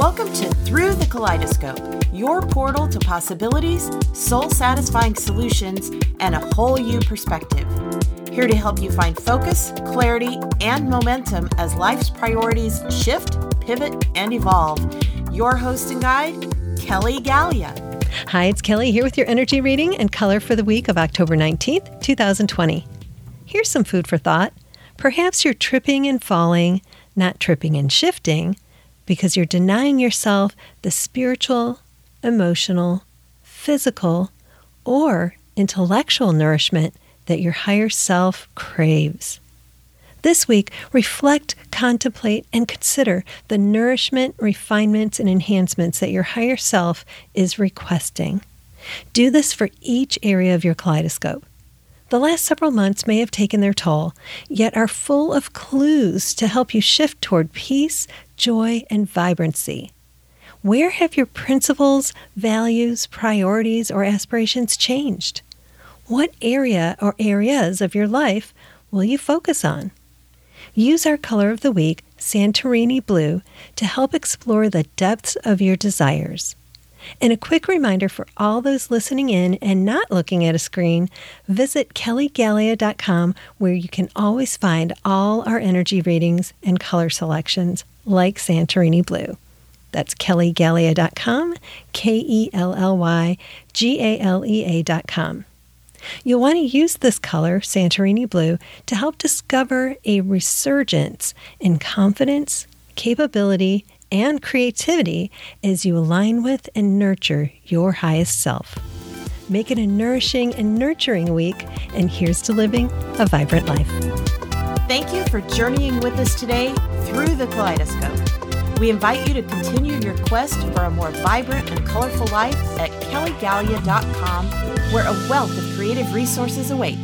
Welcome to Through the Kaleidoscope, your portal to possibilities, soul satisfying solutions, and a whole you perspective. Here to help you find focus, clarity, and momentum as life's priorities shift, pivot, and evolve. Your host and guide, Kelly Galea. Hi, it's Kelly here with your energy reading and color for the week of October 19th, 2020. Here's some food for thought. Perhaps you're tripping and falling, not tripping and shifting, because you're denying yourself the spiritual, emotional, physical, or intellectual nourishment that your higher self craves. This week, reflect, contemplate, and consider the nourishment, refinements, and enhancements that your higher self is requesting. Do this for each area of your kaleidoscope. The last several months may have taken their toll, yet are full of clues to help you shift toward peace, joy, and vibrancy. Where have your principles, values, priorities, or aspirations changed? What area or areas of your life will you focus on? Use our color of the week, Santorini Blue, to help explore the depths of your desires. And a quick reminder for all those listening in and not looking at a screen, visit kellygalea.com where you can always find all our energy readings and color selections like Santorini Blue. That's kellygalea.com, K E L L Y G A L E A.com. You'll want to use this color, Santorini Blue, to help discover a resurgence in confidence, capability, and creativity as you align with and nurture your highest self. Make it a nourishing and nurturing week, and here's to living a vibrant life. Thank you for journeying with us today through the kaleidoscope. We invite you to continue your quest for a more vibrant and colorful life at kellygalea.com, where a wealth of creative resources await.